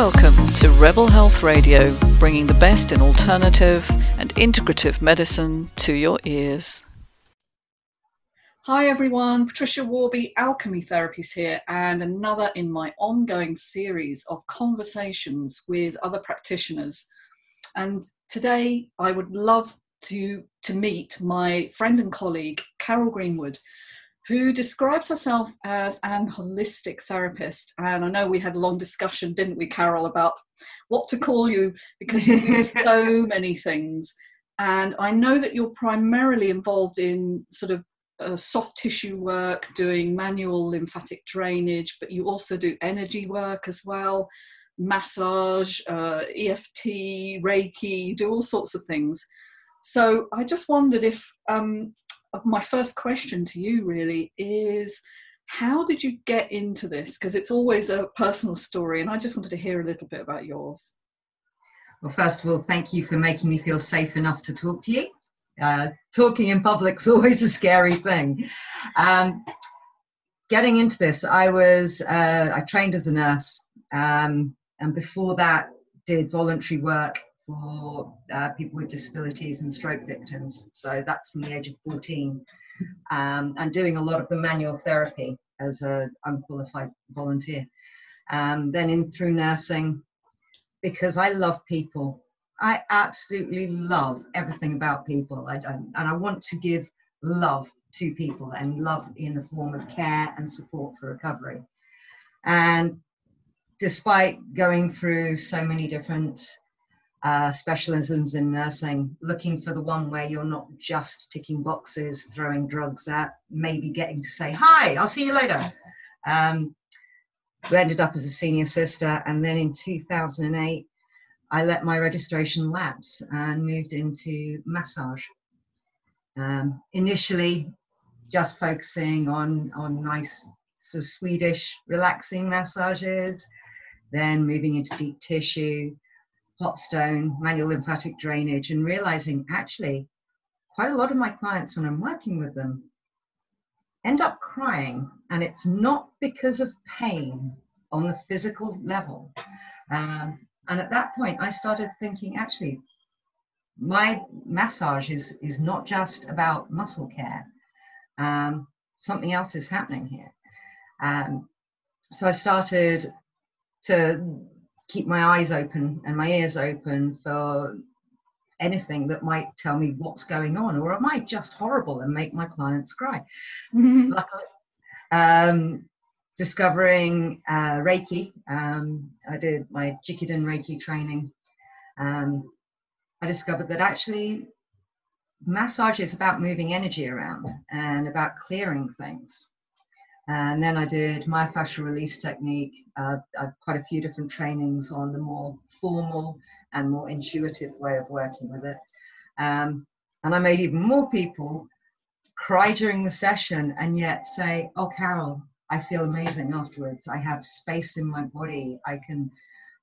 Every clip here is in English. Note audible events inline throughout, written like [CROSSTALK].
Welcome to Rebel Health Radio, bringing the best in alternative and integrative medicine to your ears. Hi everyone, Patricia Warby, Alchemy Therapies here, and another in my ongoing series of conversations with other practitioners. And today I would love to, to meet my friend and colleague, Carol Greenwood, who describes herself as an holistic therapist. And I know we had a long discussion, didn't we, Carol, about what to call you because you do [LAUGHS] so many things. And I know that you're primarily involved in sort of uh, soft tissue work, doing manual lymphatic drainage, but you also do energy work as well, massage, uh, EFT, Reiki, you do all sorts of things. So I just wondered if um, my first question to you really is how did you get into this? Because it's always a personal story, and I just wanted to hear a little bit about yours. Well, first of all, thank you for making me feel safe enough to talk to you. Uh, talking in public is [LAUGHS] always a scary thing. Um, getting into this, I was uh, I trained as a nurse, um, and before that, did voluntary work for uh, people with disabilities and stroke victims. So that's from the age of 14. Um, and doing a lot of the manual therapy as an unqualified volunteer. Um, then in through nursing, because I love people. I absolutely love everything about people. I, I, and I want to give love to people and love in the form of care and support for recovery. And despite going through so many different uh, specialisms in nursing, looking for the one where you're not just ticking boxes, throwing drugs at, maybe getting to say, Hi, I'll see you later. Um, we ended up as a senior sister, and then in 2008, I let my registration lapse and moved into massage. Um, initially, just focusing on, on nice, sort of Swedish relaxing massages, then moving into deep tissue hot stone, manual lymphatic drainage, and realizing actually quite a lot of my clients, when I'm working with them, end up crying. And it's not because of pain on the physical level. Um, and at that point, I started thinking actually, my massage is, is not just about muscle care. Um, something else is happening here. Um, so I started to keep my eyes open and my ears open for anything that might tell me what's going on, or am I just horrible and make my clients cry? Mm-hmm. Luckily, um, discovering uh, Reiki, um, I did my Jikiden Reiki training. Um, I discovered that actually massage is about moving energy around and about clearing things. And then I did myofascial release technique. Uh, quite a few different trainings on the more formal and more intuitive way of working with it. Um, and I made even more people cry during the session and yet say, Oh, Carol, I feel amazing afterwards. I have space in my body. I can,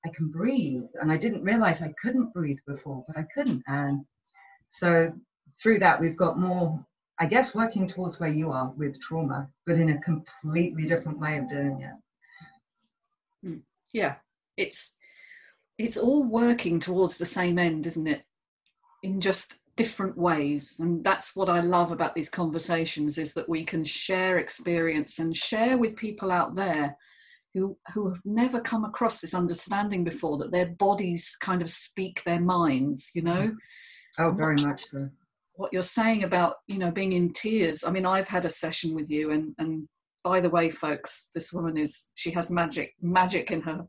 I can breathe. And I didn't realize I couldn't breathe before, but I couldn't. And so through that, we've got more I guess working towards where you are with trauma, but in a completely different way of doing it. Hmm. Yeah, it's it's all working towards the same end, isn't it? In just different ways, and that's what I love about these conversations is that we can share experience and share with people out there who who have never come across this understanding before that their bodies kind of speak their minds. You know. Oh, very much so what you're saying about you know being in tears. I mean i've had a session with you and and by the way folks this woman is she has magic magic in her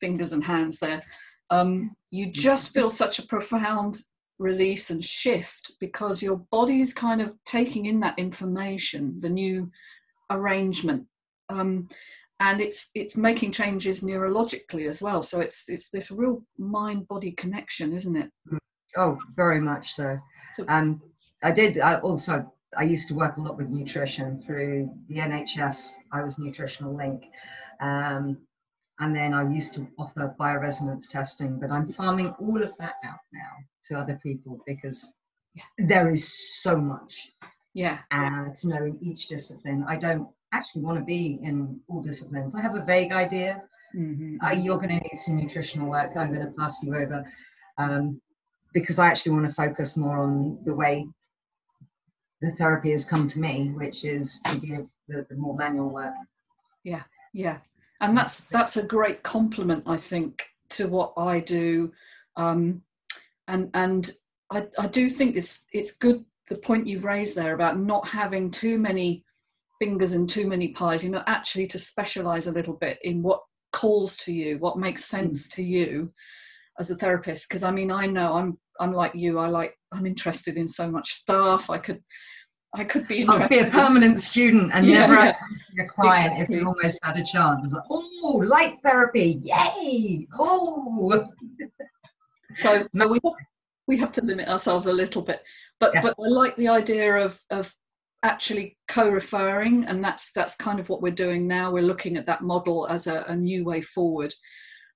fingers and hands there. Um, you just feel such a profound release and shift because your body is kind of taking in that information the new arrangement. Um, and it's it's making changes neurologically as well. So it's it's this real mind body connection isn't it oh very much so so, um, I did. I also I used to work a lot with nutrition through the NHS. I was nutritional link, um, and then I used to offer bioresonance testing. But I'm farming all of that out now to other people because there is so much. Yeah. Uh, to know in each discipline. I don't actually want to be in all disciplines. I have a vague idea mm-hmm. uh, you're going to need some nutritional work. I'm going to pass you over um, because I actually want to focus more on the way the therapy has come to me, which is to give the, the more manual work. Yeah, yeah, and that's that's a great compliment, I think, to what I do, um, and and I, I do think it's it's good the point you've raised there about not having too many fingers and too many pies. You know, actually to specialize a little bit in what calls to you, what makes sense mm. to you as a therapist. Because I mean, I know I'm I'm like you. I like I'm interested in so much stuff. I could I could be I'd be a permanent student and yeah, never yeah. actually see a client exactly. if you almost had a chance. Like, oh, light therapy, yay! Oh. [LAUGHS] So, so we we have to limit ourselves a little bit, but yeah. but I like the idea of of actually co-referring, and that's that's kind of what we're doing now. We're looking at that model as a, a new way forward.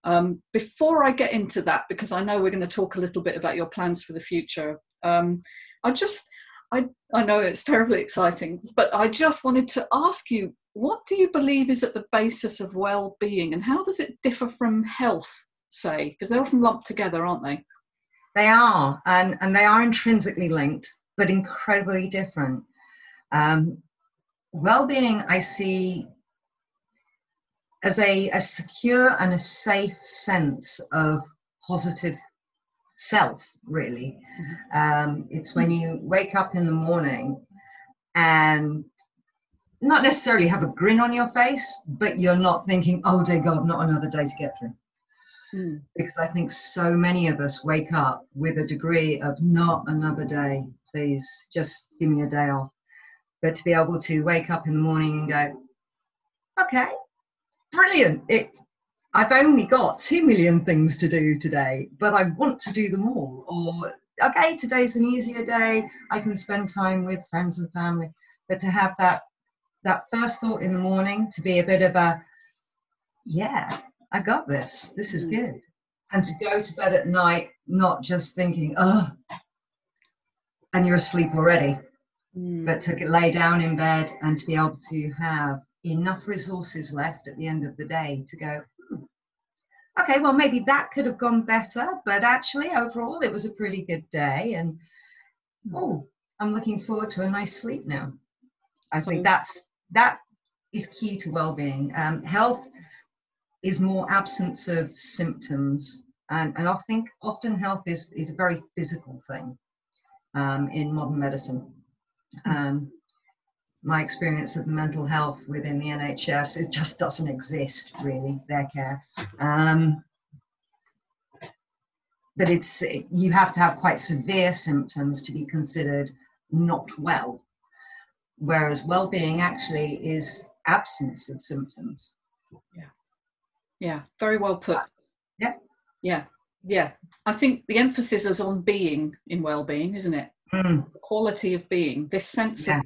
Um, before I get into that, because I know we're going to talk a little bit about your plans for the future, um, I just I, I know it's terribly exciting, but I just wanted to ask you what do you believe is at the basis of well being and how does it differ from health, say? Because they're often lumped together, aren't they? They are, and, and they are intrinsically linked, but incredibly different. Um, well being, I see as a, a secure and a safe sense of positive self, really. Mm-hmm. Um, it's when you wake up in the morning and not necessarily have a grin on your face, but you're not thinking, oh dear God, not another day to get through. Mm. Because I think so many of us wake up with a degree of not another day, please, just give me a day off. But to be able to wake up in the morning and go, okay, brilliant. It I've only got two million things to do today, but I want to do them all. Or, okay, today's an easier day. I can spend time with friends and family. But to have that that first thought in the morning to be a bit of a, yeah, I got this. This is mm. good. And to go to bed at night, not just thinking, oh, and you're asleep already, mm. but to lay down in bed and to be able to have enough resources left at the end of the day to go, okay, well, maybe that could have gone better, but actually, overall, it was a pretty good day. And oh, I'm looking forward to a nice sleep now. I think that's that is key to well-being. Um, health is more absence of symptoms, and, and I think often health is is a very physical thing um, in modern medicine. Um, my experience of mental health within the NHS, it just doesn't exist really, their care. Um, but it's you have to have quite severe symptoms to be considered not well. Whereas well-being actually is absence of symptoms. Yeah. Yeah, very well put. Yeah. Yeah. Yeah. I think the emphasis is on being in well-being, isn't it? Mm. The quality of being, this sense yeah. of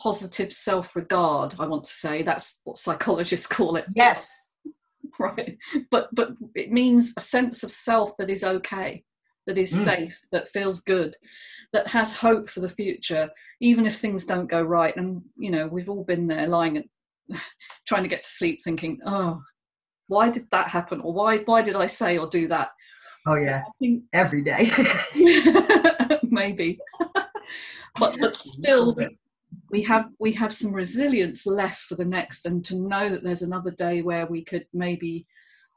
positive self regard, I want to say. That's what psychologists call it. Yes. [LAUGHS] right. But but it means a sense of self that is okay, that is mm. safe, that feels good, that has hope for the future, even if things don't go right. And you know, we've all been there lying and [SIGHS] trying to get to sleep thinking, oh, why did that happen? Or why why did I say or do that? Oh yeah. Think, Every day. [LAUGHS] maybe. [LAUGHS] but but still we have we have some resilience left for the next and to know that there's another day where we could maybe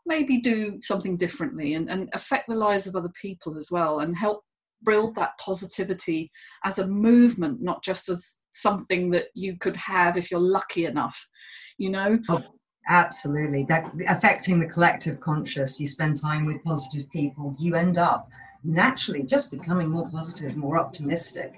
maybe do something differently and, and affect the lives of other people as well and help build that positivity as a movement not just as something that you could have if you're lucky enough you know? Oh, absolutely. That affecting the collective conscious you spend time with positive people you end up naturally just becoming more positive more optimistic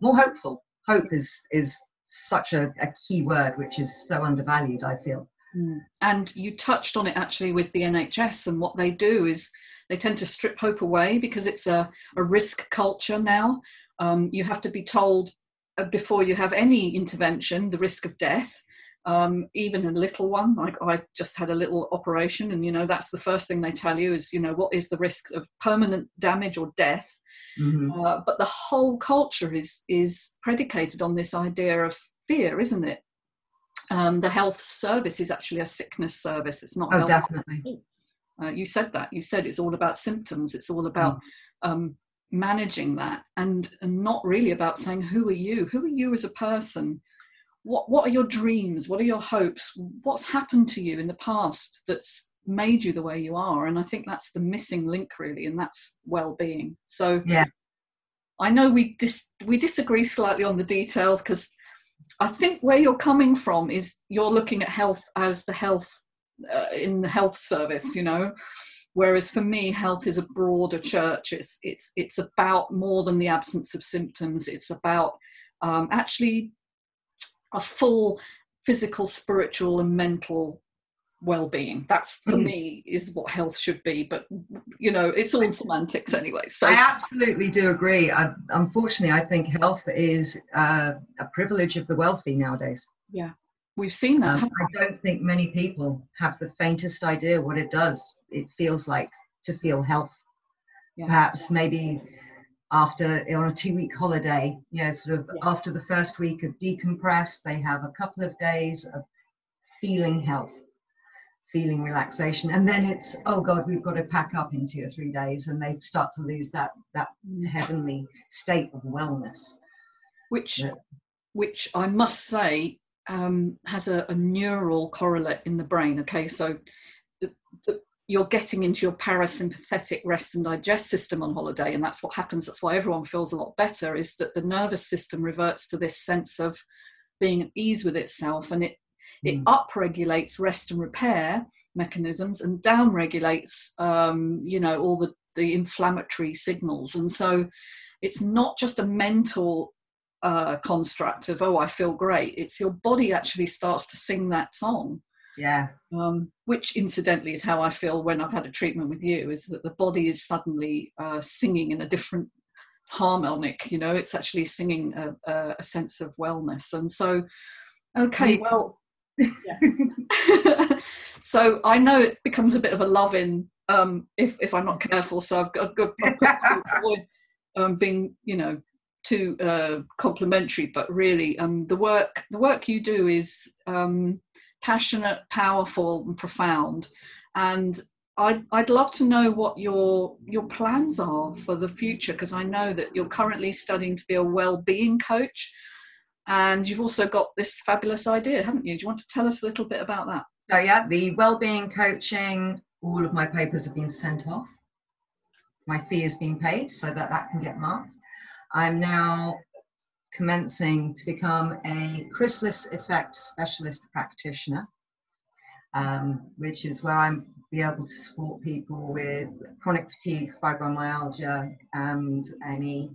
more hopeful hope is is such a, a key word which is so undervalued i feel. Mm. and you touched on it actually with the nhs and what they do is they tend to strip hope away because it's a, a risk culture now. Um, you have to be told uh, before you have any intervention the risk of death um, even a little one like i just had a little operation and you know that's the first thing they tell you is you know what is the risk of permanent damage or death Mm-hmm. Uh, but the whole culture is is predicated on this idea of fear, isn't it? um, the health service is actually a sickness service. It's not. Oh, definitely. Uh, you said that. You said it's all about symptoms. It's all about mm. um, managing that, and and not really about saying who are you. Who are you as a person? What what are your dreams? What are your hopes? What's happened to you in the past that's made you the way you are? And I think that's the missing link, really, and that's well-being. So yeah. I know we dis- we disagree slightly on the detail because I think where you're coming from is you're looking at health as the health uh, in the health service, you know. Whereas for me, health is a broader church. It's it's it's about more than the absence of symptoms. It's about um, actually a full physical, spiritual, and mental well-being. That's for mm. me is what health should be but you know it's all semantics anyway so i absolutely do agree. I, unfortunately i think health is uh, a privilege of the wealthy nowadays. Yeah. We've seen that um, i don't think many people have the faintest idea what it does it feels like to feel health. Yeah. perhaps maybe after on a two week holiday you know sort of yeah. after the first week of decompress they have a couple of days of feeling health feeling relaxation and then it's oh god we've got to pack up in two or three days and they start to lose that that heavenly state of wellness which yeah. which i must say um, has a, a, neural correlate in the brain okay so the, the, you're getting into your parasympathetic rest and digest system on holiday and that's what happens that's why everyone feels a lot better is that the nervous system reverts to this sense of being at ease with itself and it it mm. upregulates rest and repair mechanisms and downregulates, um, you know, all the, the inflammatory signals. And so it's not just a mental uh, construct of, oh, I feel great. It's your body actually starts to sing that song. Yeah. Um, which incidentally is how I feel when I've had a treatment with you is that the body is suddenly uh, singing in a different harmonic, you know, it's actually singing a, a, a sense of wellness. And so, okay, well, [LAUGHS] so I know it becomes a bit of a love in um, if if I'm not careful. So I've got, I've got to avoid um, being, you know, too uh, complimentary. But really, um, the work the work you do is um, passionate, powerful, and profound. And I'd, I'd love to know what your your plans are for the future because I know that you're currently studying to be a well-being coach and you've also got this fabulous idea, haven't you? Do you want to tell us a little bit about that? So, yeah, the well-being coaching, all of my papers have been sent off. My fee has been paid so that that can get marked. I'm now commencing to become a chrysalis effect specialist practitioner, um, which is where I'm be able to support people with chronic fatigue, fibromyalgia, and any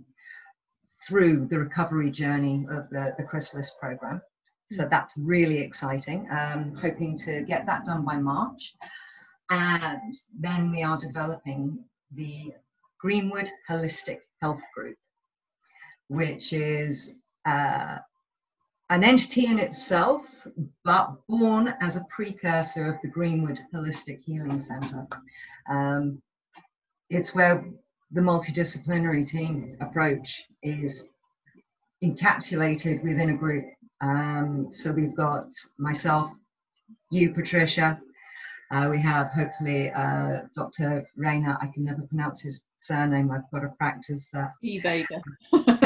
through the recovery journey of the, the Chrysalis program. So hmm. that's really exciting. Um, hoping to get that done by March. And then we are developing the Greenwood Holistic Health Group, which is uh, an entity in itself, but born as a precursor of the Greenwood Holistic Healing Center. Um, it's where the multidisciplinary team approach is encapsulated within a group. Um, so we've got myself, you, Patricia. Uh, we have hopefully uh, Dr. Rayner. I can never pronounce his surname. I've got to practice that. E. [LAUGHS]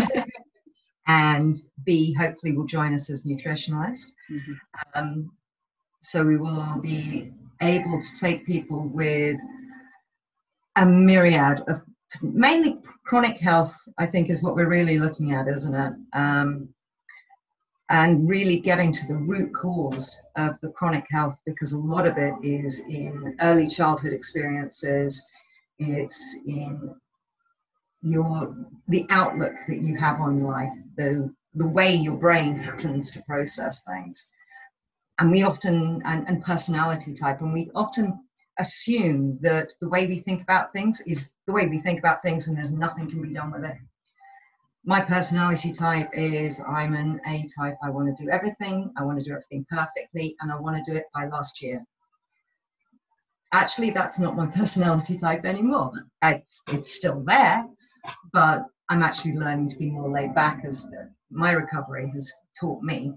And B, hopefully, will join us as nutritionalist. Mm-hmm. Um, so we will be able to take people with a myriad of mainly chronic health, I think, is what we're really looking at, isn't it? Um, and really getting to the root cause of the chronic health because a lot of it is in early childhood experiences, it's in your the outlook that you have on life, the the way your brain happens to process things. And we often and, and personality type, and we often assume that the way we think about things is the way we think about things and there's nothing can be done with it. My personality type is I'm an A type. I want to do everything. I want to do everything perfectly and I want to do it by last year. Actually, that's not my [LAUGHS] personality type anymore. It's, it's still there, but I'm actually learning to be more laid back as my recovery has taught me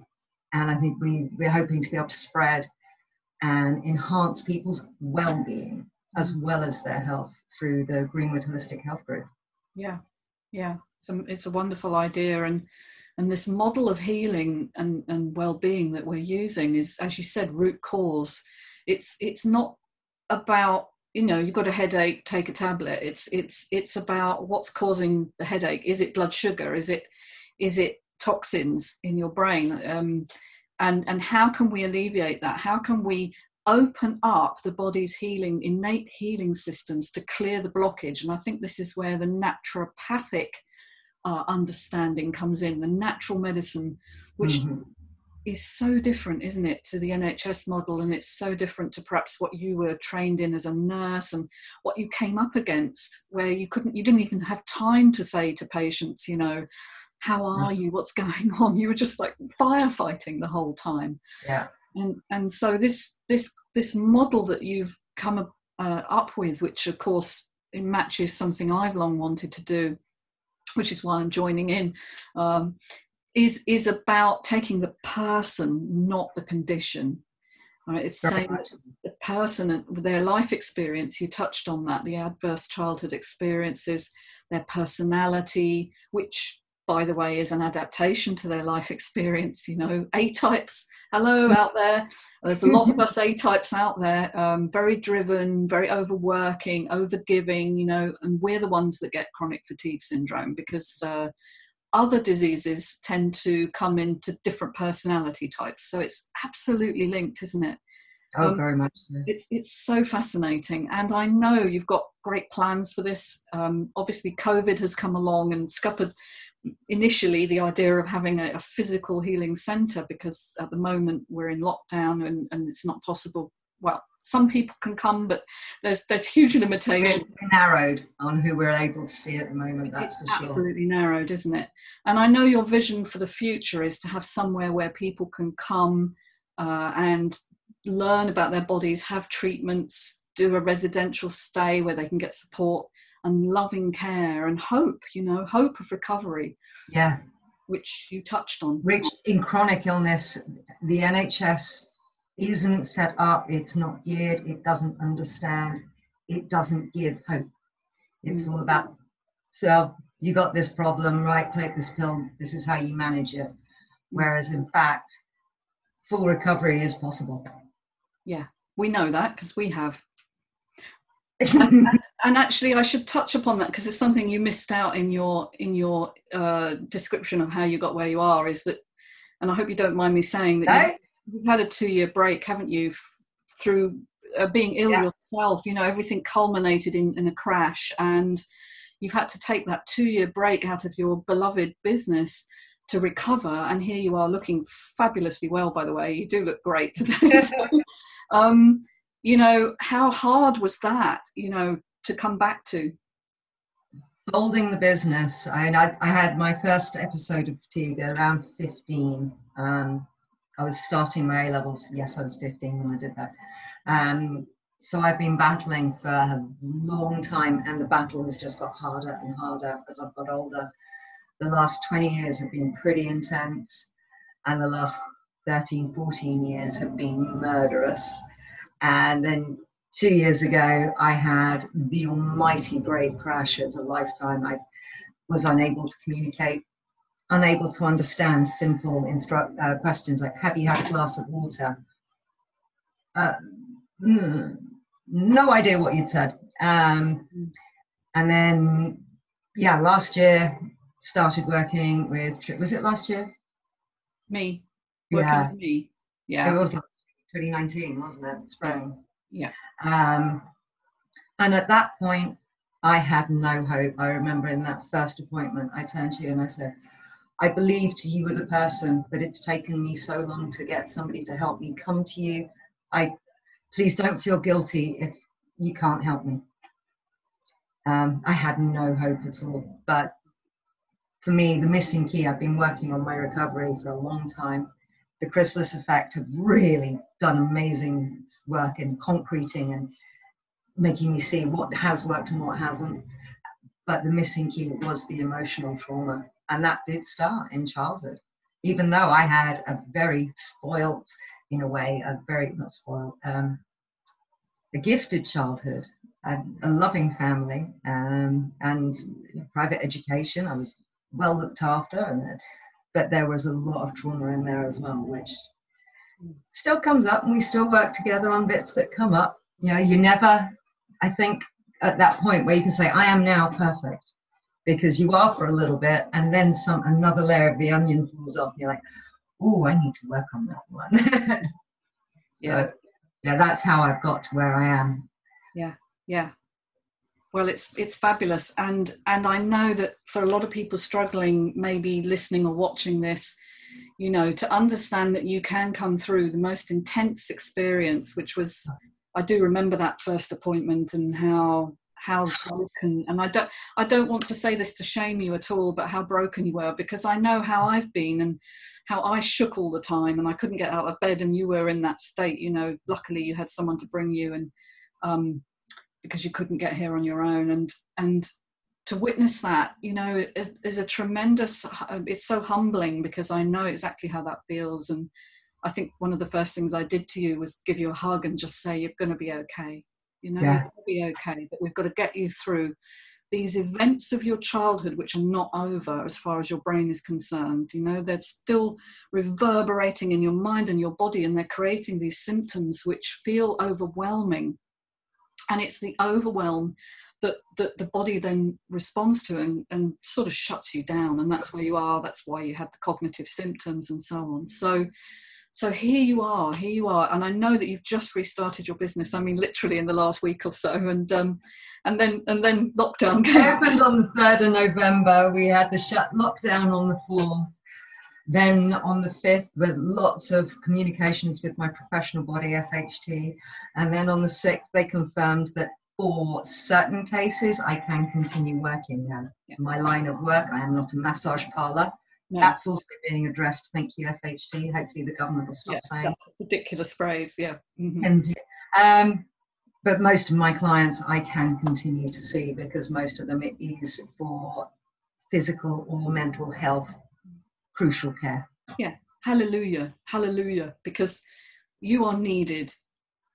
And I think we, we're hoping to be able to spread and enhance people's well being as well as their health through the Greenwood Holistic Health Group. Yeah, yeah. So it's a wonderful idea. And and this model of healing and, and well-being that we're using is, as you said, root cause. It's it's not about you know you've got a headache take a tablet. It's it's it's about what's causing the headache. Is it blood sugar? Is it is it toxins in your brain? Um, and and how can we alleviate that? How can we open up the body's healing innate healing systems to clear the blockage? And i think this is where the naturopathic uh, understanding comes in the natural medicine which mm-hmm. Is so different isn't it to the nhs model and it's so different to perhaps what you were trained in as a nurse and what you came up against where you couldn't you didn't even have time to say to patients you know how are you? What's going [LAUGHS] on? You were just like firefighting the whole time. Yeah. And and so this this this model that you've come uh, up with which of course it matches something i've long wanted to do which is why i'm joining in um, is is about taking the person not the condition right it's saying that the person and their life experience you touched on that the adverse childhood experiences their personality which by the way, is an adaptation to their life experience. You know, [LAUGHS] A types, hello mm. out there. There's a lot of us A types out there, um, very driven, very overworking, overgiving, you know, and we're the ones that get chronic fatigue syndrome because uh, other diseases tend to come into different personality types. So it's absolutely linked, isn't it? Oh, um, very much so. It's it's so fascinating, and I know you've got great plans for this. Um, obviously, COVID has come along and scuppered initially the idea of having a, a physical healing centre because at the moment we're in lockdown and, and it's not possible. Well, some people can come, but there's there's huge limitations. We're narrowed on who we're able to see at the moment. That's it's absolutely narrowed, isn't it? And I know your vision for the future is to have somewhere where people can come uh, and learn about their bodies, have treatments, do a residential stay where they can get support and loving care and hope, you know, hope of recovery. Yeah. Which you touched on. Which in chronic illness, the NHS isn't set up, it's not geared, it doesn't understand, it doesn't give hope. It's all about, so you got this problem, right? Take this pill, this is how you manage it. Whereas in fact, full recovery is possible. Yeah, we know that because we have [LAUGHS] and, and, actually i should touch upon that because it's something you missed out in your in your uh, description of how you got where you are is that and i hope you don't mind me saying that no? You, have had a two year break haven't you f- through uh, being ill yeah. yourself you know everything culminated in, in a crash and you've had to take that two year break out of your beloved business to recover and here you are looking fabulously well by the way. You do look great today [LAUGHS] so, [LAUGHS] um, you know how hard was that you know to come back to? Folding the business. I i, I had my first episode of fatigue around 15 um, i was starting my a levels. Yes i was 15 when i did that. Um, so i've been battling for a long time and the battle has just got harder and harder as i've got older. The last 20 years have been pretty intense and the last 13 14 years have been murderous. And then two years ago, I had the almighty great crash of a lifetime. I was unable to communicate, unable to understand simple instru- uh, questions like, Have you had a glass of water? Uh, mm, no idea what you'd said. Um, and then, yeah, last year started working with, was it last year? Me. Working yeah. me. Yeah. It was 2019, wasn't it? Spring. Yeah. Um, and at that point, I had no hope. I remember in that first appointment, I turned to you and I said, I believed you were the person, but it's taken me so long to get somebody to help me come to you. I please don't feel guilty if you can't help me. Um, I had no hope at all. But for me, the missing key, I've been working on my recovery for a long time the chrysalis effect have really done amazing work in concreting and making me see what has worked and what hasn't. But the missing key was the emotional trauma. And that did start in childhood. even though I had a very spoilt, in a way, a very not spoilt, um, a gifted childhood, a, a loving family, um, and private education. I was well looked after, and but there was a lot of trauma in there as well, which still comes up, and we still work together on bits that come up. You know, you never, I think, at that point where you can say, "I am now perfect." Because you are for a little bit and then some another layer of the onion falls off you're like oh i need to work on that one. [LAUGHS] So yeah. yeah that's how i've got to where i am. Yeah yeah. Well it's it's fabulous and and i know that for a lot of people struggling maybe listening or watching this you know to understand that you can come through the most intense experience which was i do remember that first appointment and how how broken and i don't i don't want to say this to shame you at all but how broken you were because i know how i've been and how i shook all the time and i couldn't get out of bed and you were in that state you know luckily you had someone to bring you and um, because you couldn't get here on your own and and to witness that you know is, is a tremendous it's so humbling because i know exactly how that feels and i think one of the first things i did to you was give you a hug and just say you're going to be okay you know, yeah. will be okay, but we've got to get you through these events of your childhood which are not over as far as your brain is concerned you know they're still reverberating in your mind and your body and they're creating these symptoms which feel overwhelming and it's the overwhelm that, that the body then responds to and, and sort of shuts you down and that's where you are that's why you had the cognitive symptoms and so on so so here you are, here you are, and I know that you've just restarted your business. I mean, literally in the last week or so, and um, and then and then lockdown came. opened on the third of November. We had the shut lockdown on the fourth. Then on the fifth, with lots of communications with my professional body, FHT, and then on the sixth, they confirmed that for certain cases, I can continue working. Now, In my line of work, I am not a massage parlor. No. That's also being addressed. Thank you, FHT. Hopefully, the government will stop yeah, saying that's ridiculous phrase. Yeah. Mm-hmm. Um, but most of my clients I can continue to see because most of them it is for physical or mental health crucial care. Yeah. Hallelujah. Hallelujah. Because you are needed.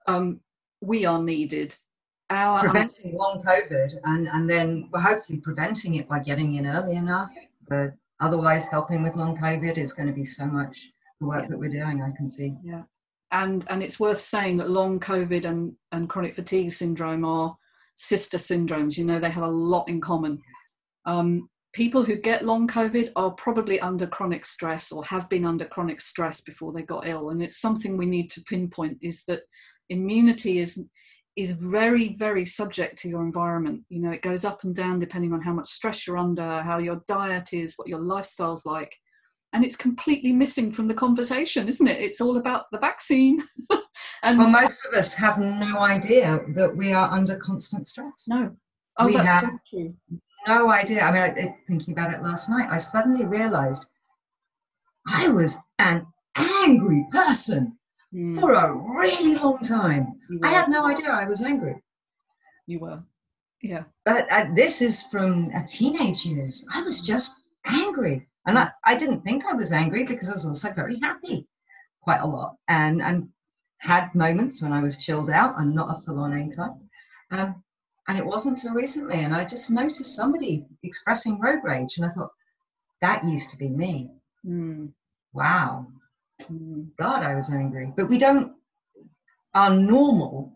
Um, we are needed. Our preventing long COVID and, and then we're hopefully preventing it by getting in early enough. But otherwise helping with long covid is going to be so much the work yeah. that we're doing i can see. Yeah. And and it's worth saying that long covid and and chronic fatigue syndrome are sister syndromes you know they have a lot in common. Um, people who get long covid are probably under chronic stress or have been under chronic stress before they got ill and it's something we need to pinpoint is that immunity is is very very subject to your environment. You know it goes up and down depending on how much stress you're under how your diet is what your lifestyle's like. And it's completely missing from the conversation isn't it? It's all about the vaccine. [LAUGHS] And well most of us have no idea that we are under constant stress. No. Oh we that's have no idea. I mean I, thinking about it last night i suddenly realized i was an angry person mm. for a really long time. I had no idea I was angry. You were, yeah. But uh, this is from a teenage years. I was just angry, and I, I didn't think I was angry because I was also very happy, quite a lot, and and had moments when I was chilled out. I'm not a full-on A type. Um, and it wasn't until recently, and I just noticed somebody expressing road rage, and I thought, that used to be me. Mm. Wow. God, I was angry. But we don't, our normal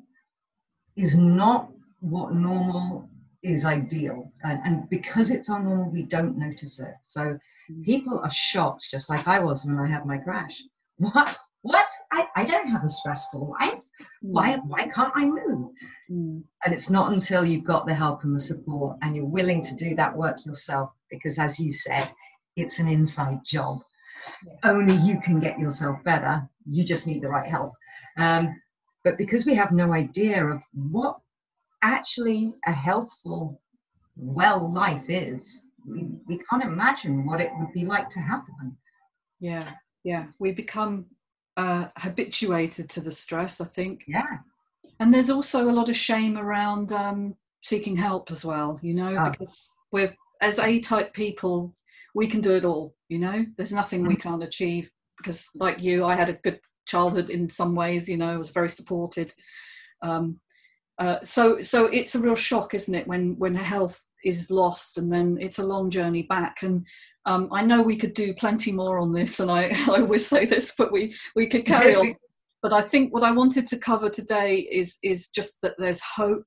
is not what normal is ideal. And, and because it's our normal, we don't notice it. So mm. people are shocked, just like I was when I had my crash. What? What? I, I don't have a stressful life. Why, mm. why can't I move? Mm. And it's not until you've got the help and the support and you're willing to do that work yourself, because as you said, it's an inside job only you can get yourself better. You just need the right help. Um, but because we have no idea of what actually a healthful, well life is, we, we can't imagine what it would be like to have one. Yeah, yeah. We become uh, habituated to the stress, I think. Yeah. And there's also a lot of shame around um, seeking help as well, you know, oh. because we're, as A type people, we can do it all. You know, there's nothing we mm. can't achieve because, like you, I had a good childhood in some ways. You know, I was very supported. Um, uh, so, so it's a real shock, isn't it, when when health is lost, and then it's a long journey back. And um, I know we could do plenty more on this, and I, [LAUGHS] I always say this, but we we could carry on. [LAUGHS] But I think what I wanted to cover today is is just that there's hope,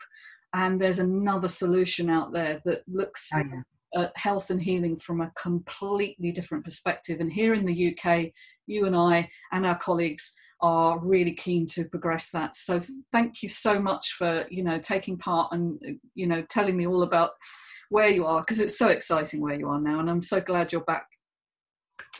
and there's another solution out there that looks oh, yeah. At health and healing from a completely different perspective. And here in the UK, you and I and our colleagues are really keen to progress that. So thank you so much for you know taking part and you know telling me all about where you are because it's so exciting where you are now, and I'm so glad you're back.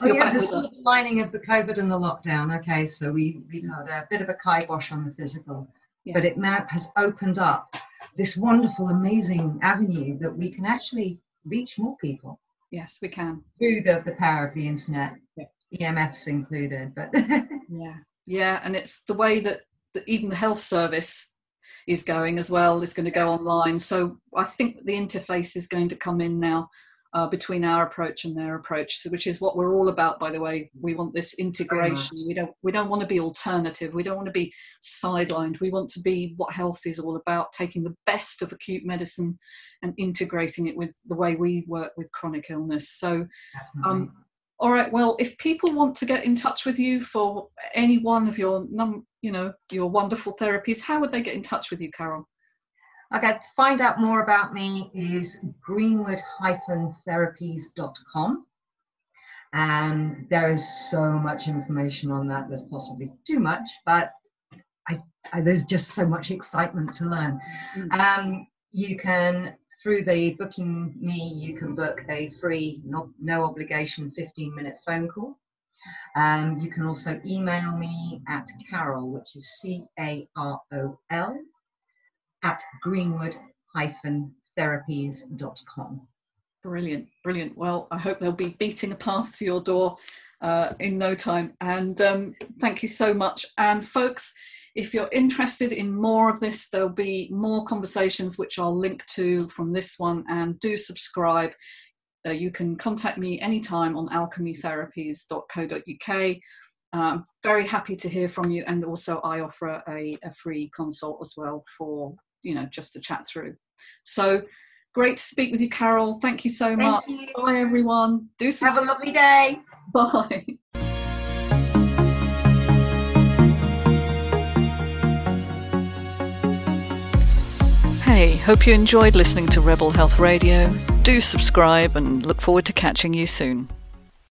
Oh you're yeah, the silver lining of the COVID and the lockdown. Okay, so we we've had a bit of a kibosh on the physical, yeah. but it has opened up this wonderful, amazing avenue that we can actually reach more people. Yes, we can through the the power of the internet. Yeah. EMFs included, but [LAUGHS] yeah, yeah, and it's the way that, that even the health service is going as well is going to go online. So I think the interface is going to come in now uh, between our approach and their approach, so, which is what we're all about. By the way, we want this integration. We don't we don't want to be alternative. We don't want to be sidelined. We want to be what health is all about: taking the best of acute medicine and integrating it with the way we work with chronic illness. So. Um, all right. Well, if people want to get in touch with you for any one of your, num, you know, your wonderful therapies, how would they get in touch with you, Carol? Okay, to find out more about me is greenwood-therapies.com. And there is so much information on that. There's possibly too much, but I, I, there's just so much excitement to learn. Mm. Um, you can through the booking me, you can book a free, no, no obligation 15 minute phone call. Um, you can also email me at Carol, which is C A R O L, at greenwood therapies.com. Brilliant, brilliant. Well, I hope they'll be beating a path to your door uh, in no time. And um, thank you so much. And folks, if you're interested in more of this, there'll be more conversations which I'll link to from this one, and do subscribe. Uh, you can contact me anytime on alchemytherapies.co.uk. Uh, very happy to hear from you, and also I offer a, a free consult as well for you know just to chat through. So great to speak with you, Carol. Thank you so Thank much. You. Bye, everyone. Do subscribe. have a lovely day. Bye. [LAUGHS] Hey, hope you enjoyed listening to Rebel Health Radio. Do subscribe and look forward to catching you soon.